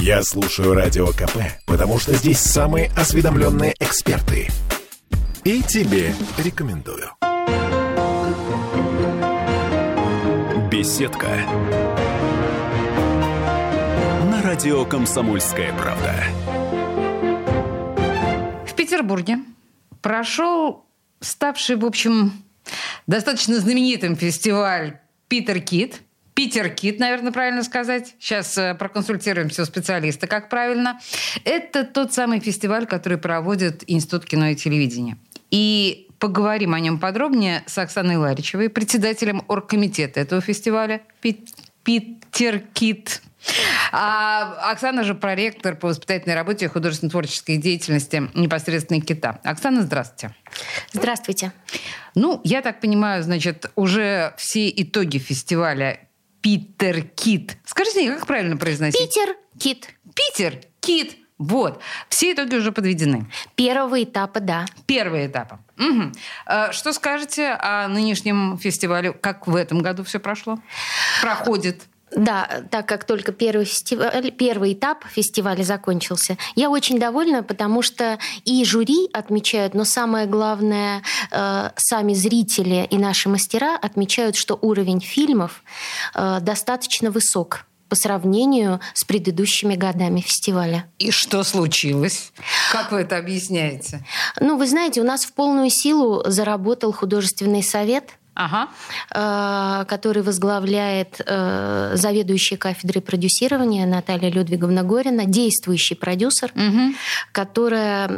Я слушаю Радио КП, потому что здесь самые осведомленные эксперты. И тебе рекомендую. Беседка. На радио «Комсомольская правда». В Петербурге прошел ставший, в общем, достаточно знаменитым фестиваль «Питер Кит», Питер Кит, наверное, правильно сказать. Сейчас э, проконсультируемся у специалиста, как правильно. Это тот самый фестиваль, который проводит Институт кино и телевидения. И поговорим о нем подробнее с Оксаной Ларичевой, председателем оргкомитета этого фестиваля «Питер Кит». А Оксана же проректор по воспитательной работе и художественно-творческой деятельности непосредственно Кита. Оксана, здравствуйте. Здравствуйте. Ну, я так понимаю, значит, уже все итоги фестиваля Питер Кит. Скажите, как правильно произносить? Питер Кит. Питер Кит. Вот. Все итоги уже подведены. Первого этапа, да. Первые этапы. Угу. Что скажете о нынешнем фестивале? Как в этом году все прошло? Проходит? Да, так как только первый, фестиваль, первый этап фестиваля закончился, я очень довольна, потому что и жюри отмечают, но самое главное, э, сами зрители и наши мастера отмечают, что уровень фильмов э, достаточно высок по сравнению с предыдущими годами фестиваля. И что случилось? Как вы это объясняете? Ну, вы знаете, у нас в полную силу заработал художественный совет – ага. Э, который возглавляет э, заведующая кафедрой продюсирования Наталья Людвиговна Горина, действующий продюсер, угу. которая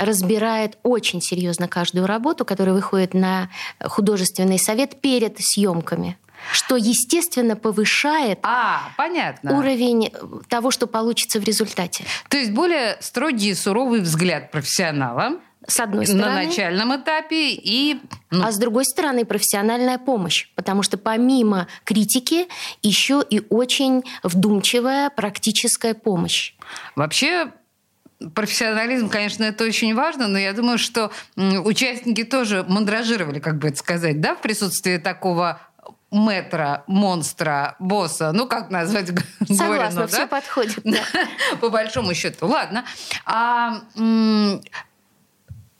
разбирает очень серьезно каждую работу, которая выходит на художественный совет перед съемками что, естественно, повышает а, понятно. уровень того, что получится в результате. То есть более строгий и суровый взгляд профессионала с одной стороны. На начальном этапе и... Ну... А с другой стороны, профессиональная помощь. Потому что помимо критики еще и очень вдумчивая практическая помощь. Вообще профессионализм, конечно, это очень важно, но я думаю, что участники тоже мандражировали, как бы это сказать, да, в присутствии такого метра, монстра, босса, ну как назвать Согласна, Горину, все да? подходит. Да. По большому счету. Ладно. А,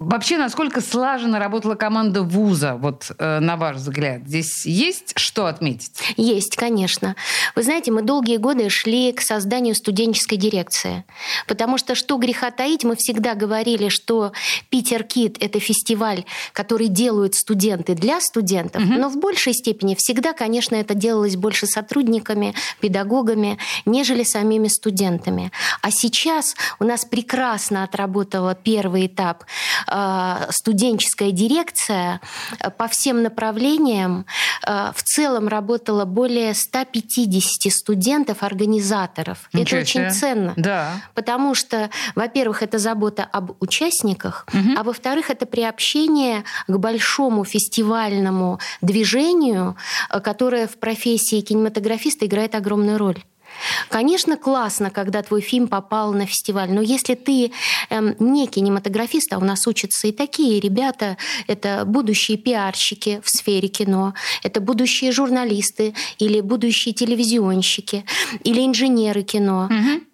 Вообще, насколько слаженно работала команда вуза, вот э, на ваш взгляд? Здесь есть что отметить? Есть, конечно. Вы знаете, мы долгие годы шли к созданию студенческой дирекции. Потому что, что греха таить, мы всегда говорили, что Питер Кит — это фестиваль, который делают студенты для студентов, угу. но в большей степени всегда, конечно, это делалось больше сотрудниками, педагогами, нежели самими студентами. А сейчас у нас прекрасно отработала первый этап Э, студенческая дирекция э, по всем направлениям э, в целом работало более 150 студентов-организаторов. Это очень ценно. Да. Потому что, во-первых, это забота об участниках, угу. а во-вторых, это приобщение к большому фестивальному движению, которое в профессии кинематографиста играет огромную роль. Конечно, классно, когда твой фильм попал на фестиваль, но если ты эм, не кинематографист, а у нас учатся и такие ребята, это будущие пиарщики в сфере кино, это будущие журналисты или будущие телевизионщики или инженеры кино. Угу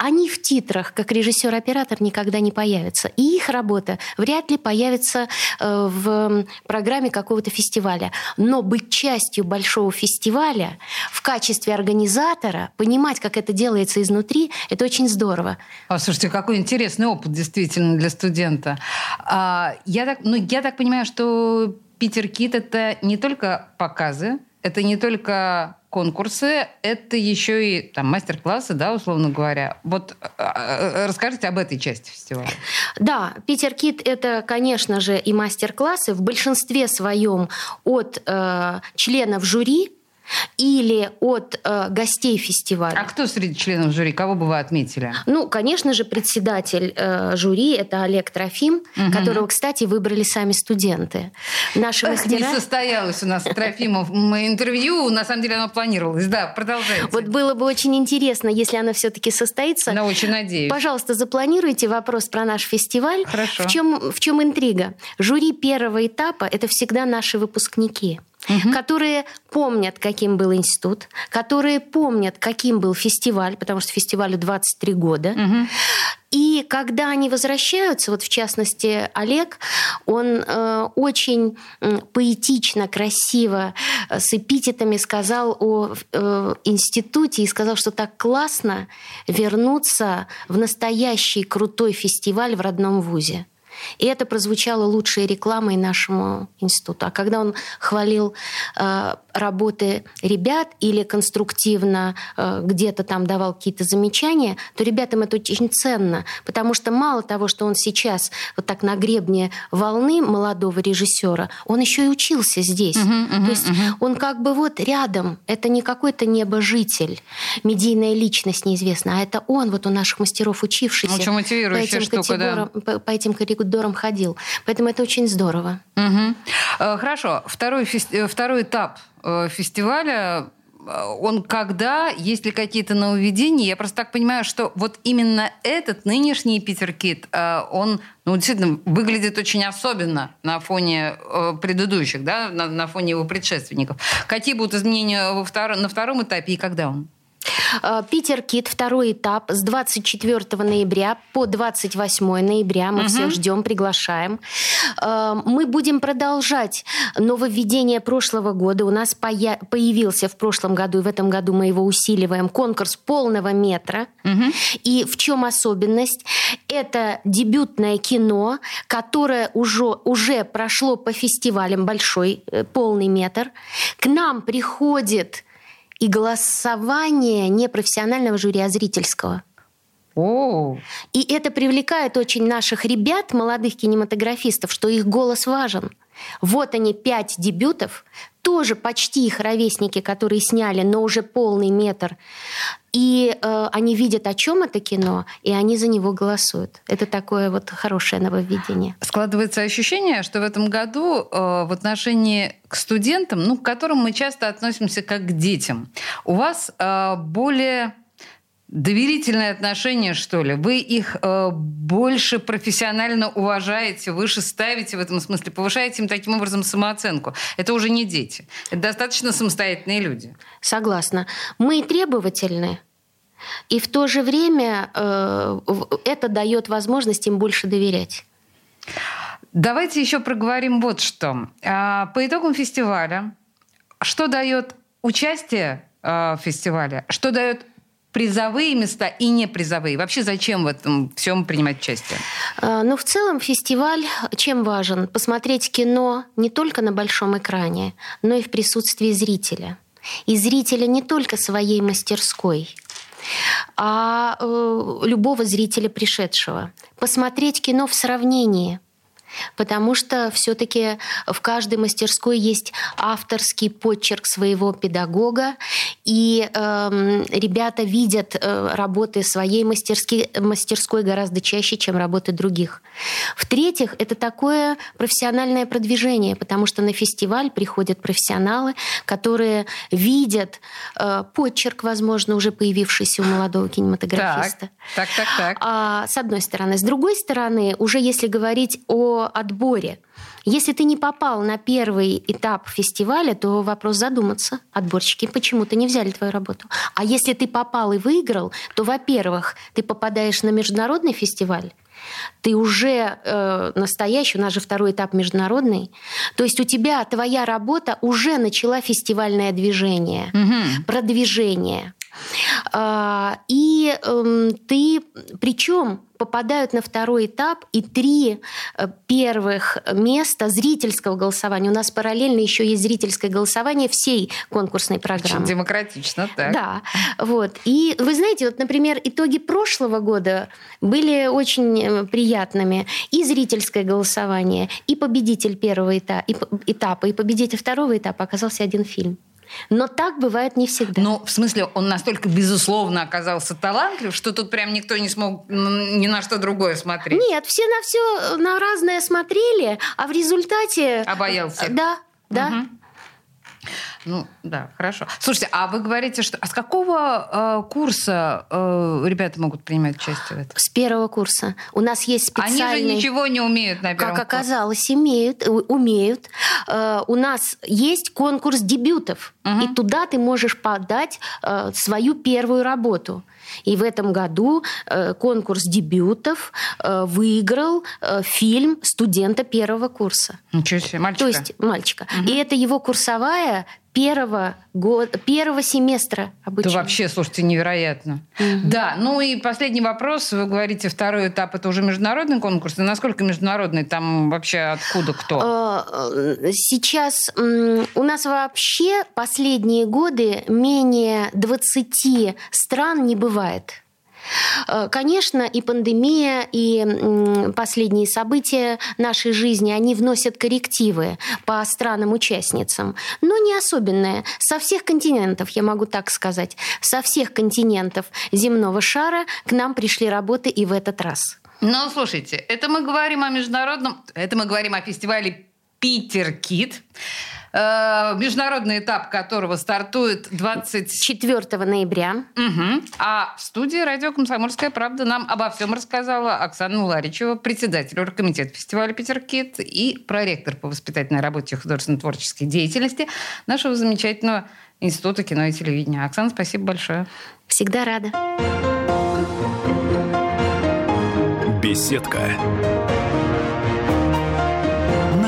они в титрах, как режиссер-оператор, никогда не появятся. И их работа вряд ли появится э, в программе какого-то фестиваля. Но быть частью большого фестиваля в качестве организатора, понимать, как это делается изнутри, это очень здорово. А, слушайте, какой интересный опыт действительно для студента. А, я, так, ну, я так понимаю, что Питер Кит — это не только показы, это не только конкурсы, это еще и там мастер-классы, да, условно говоря. Вот э, э, расскажите об этой части фестиваля. Да, Питер Кит это, конечно же, и мастер-классы в большинстве своем от э, членов жюри, или от э, гостей фестиваля. А кто среди членов жюри? Кого бы вы отметили? Ну, конечно же, председатель э, жюри это Олег Трофим, угу. которого, кстати, выбрали сами студенты. Наши Эх, мастера... Не состоялось у нас Трофимов интервью, на самом деле оно планировалось. Да, продолжайте. Вот было бы очень интересно, если оно все-таки состоится. Я очень надеюсь. Пожалуйста, запланируйте вопрос про наш фестиваль. Хорошо. В чем, в чем интрига? Жюри первого этапа это всегда наши выпускники. Угу. которые помнят, каким был институт, которые помнят, каким был фестиваль, потому что фестивалю 23 года. Угу. И когда они возвращаются, вот в частности Олег, он э, очень поэтично, красиво, э, с эпитетами сказал о э, институте и сказал, что так классно вернуться в настоящий крутой фестиваль в родном вузе. И это прозвучало лучшей рекламой нашему институту. А когда он хвалил э, работы ребят или конструктивно э, где-то там давал какие-то замечания, то ребятам это очень ценно, потому что мало того, что он сейчас вот так на гребне волны молодого режиссера, он еще и учился здесь. Uh-huh, uh-huh, то есть uh-huh. он как бы вот рядом. Это не какой-то небожитель, медийная личность неизвестна, а это он вот у наших мастеров учившийся. Очень мотивирующая по этим штука, да. по, по этим коридорам ходил. Поэтому это очень здорово. Угу. Хорошо. Второй, фести... Второй этап э, фестиваля э, он когда, есть ли какие-то нововведения? Я просто так понимаю, что вот именно этот нынешний Питер Кит, он ну, действительно выглядит очень особенно на фоне предыдущих, да, на, на фоне его предшественников. Какие будут изменения во втор... на втором этапе и когда он? Э, Питер Кит, второй этап с 24 ноября по 28 ноября. Мы угу. всех ждем, приглашаем. Э, мы будем продолжать нововведение прошлого года. У нас появился в прошлом году, и в этом году мы его усиливаем, конкурс полного метра. Угу. И в чем особенность? Это дебютное кино, которое уже, уже прошло по фестивалям большой, э, полный метр. К нам приходит и голосование не профессионального жюри, а зрительского. О. И это привлекает очень наших ребят, молодых кинематографистов, что их голос важен. Вот они, пять дебютов, тоже почти их ровесники, которые сняли, но уже полный метр. И э, они видят, о чем это кино, и они за него голосуют. Это такое вот хорошее нововведение. Складывается ощущение, что в этом году э, в отношении к студентам, ну, к которым мы часто относимся как к детям, у вас э, более доверительное отношение, что ли? Вы их э, больше профессионально уважаете, выше ставите в этом смысле, повышаете им таким образом самооценку. Это уже не дети. Это достаточно самостоятельные люди. Согласна. Мы требовательны, и в то же время э, это дает возможность им больше доверять. Давайте еще проговорим вот что. А, по итогам фестиваля, что дает участие э, в фестивале, что дает призовые места и не призовые? Вообще зачем в этом всем принимать участие? А, ну, в целом фестиваль чем важен? Посмотреть кино не только на большом экране, но и в присутствии зрителя. И зрителя не только своей мастерской, а э, любого зрителя пришедшего. Посмотреть кино в сравнении – Потому что все-таки в каждой мастерской есть авторский почерк своего педагога, и э, ребята видят э, работы своей мастерски, мастерской гораздо чаще, чем работы других. В-третьих, это такое профессиональное продвижение, потому что на фестиваль приходят профессионалы, которые видят э, почерк, возможно, уже появившийся у молодого кинематографиста. Так, так, так. так. А, с одной стороны. С другой стороны, уже если говорить о отборе. Если ты не попал на первый этап фестиваля, то вопрос задуматься. Отборщики почему-то не взяли твою работу. А если ты попал и выиграл, то, во-первых, ты попадаешь на международный фестиваль, ты уже э, настоящий, у нас же второй этап международный. То есть у тебя твоя работа уже начала фестивальное движение, угу. продвижение. Э, и э, ты, причем попадают на второй этап, и три э, первых места зрительского голосования. У нас параллельно еще есть зрительское голосование всей конкурсной программы. Очень демократично, так. Да. Вот. И вы знаете, вот, например, итоги прошлого года были очень э, приятными. И зрительское голосование, и победитель первого этапа, и победитель второго этапа оказался один фильм. Но так бывает не всегда. Ну, в смысле, он настолько, безусловно, оказался талантлив, что тут прям никто не смог ни на что другое смотреть. Нет, все на все на разное смотрели, а в результате... Обоялся. Да, да. Угу. Ну, да, хорошо. Слушайте, а вы говорите, что... А с какого э, курса э, ребята могут принимать участие в этом? С первого курса. У нас есть специальный... Они же ничего не умеют на первом Как оказалось, имеют, умеют. Э, у нас есть конкурс дебютов, угу. и туда ты можешь подать э, свою первую работу. И в этом году э, конкурс дебютов э, выиграл э, фильм студента первого курса. Ничего себе, мальчика. То есть мальчика. Угу. И это его курсовая первого года, первого семестра обучения. Это вообще, слушайте, невероятно. Угу. Да, ну и последний вопрос. Вы говорите, второй этап это уже международный конкурс. И насколько международный? Там вообще откуда кто? Сейчас у нас вообще последние годы менее 20 стран не бывает. Э, конечно, и пандемия, и последние события нашей жизни, они вносят коррективы по странам-участницам, но не особенные. Со всех континентов, я могу так сказать, со всех континентов земного шара к нам пришли работы и в этот раз. Ну, слушайте, это мы говорим о международном, это мы говорим о фестивале Питер Кит. Э, международный этап которого стартует 24 ноября. Угу. А в студии радио «Комсомольская правда» нам обо всем рассказала Оксана Уларичева, председатель оргкомитета фестиваля «Питер Кит» и проректор по воспитательной работе и художественно-творческой деятельности нашего замечательного Института кино и телевидения. Оксана, спасибо большое. Всегда рада. Беседка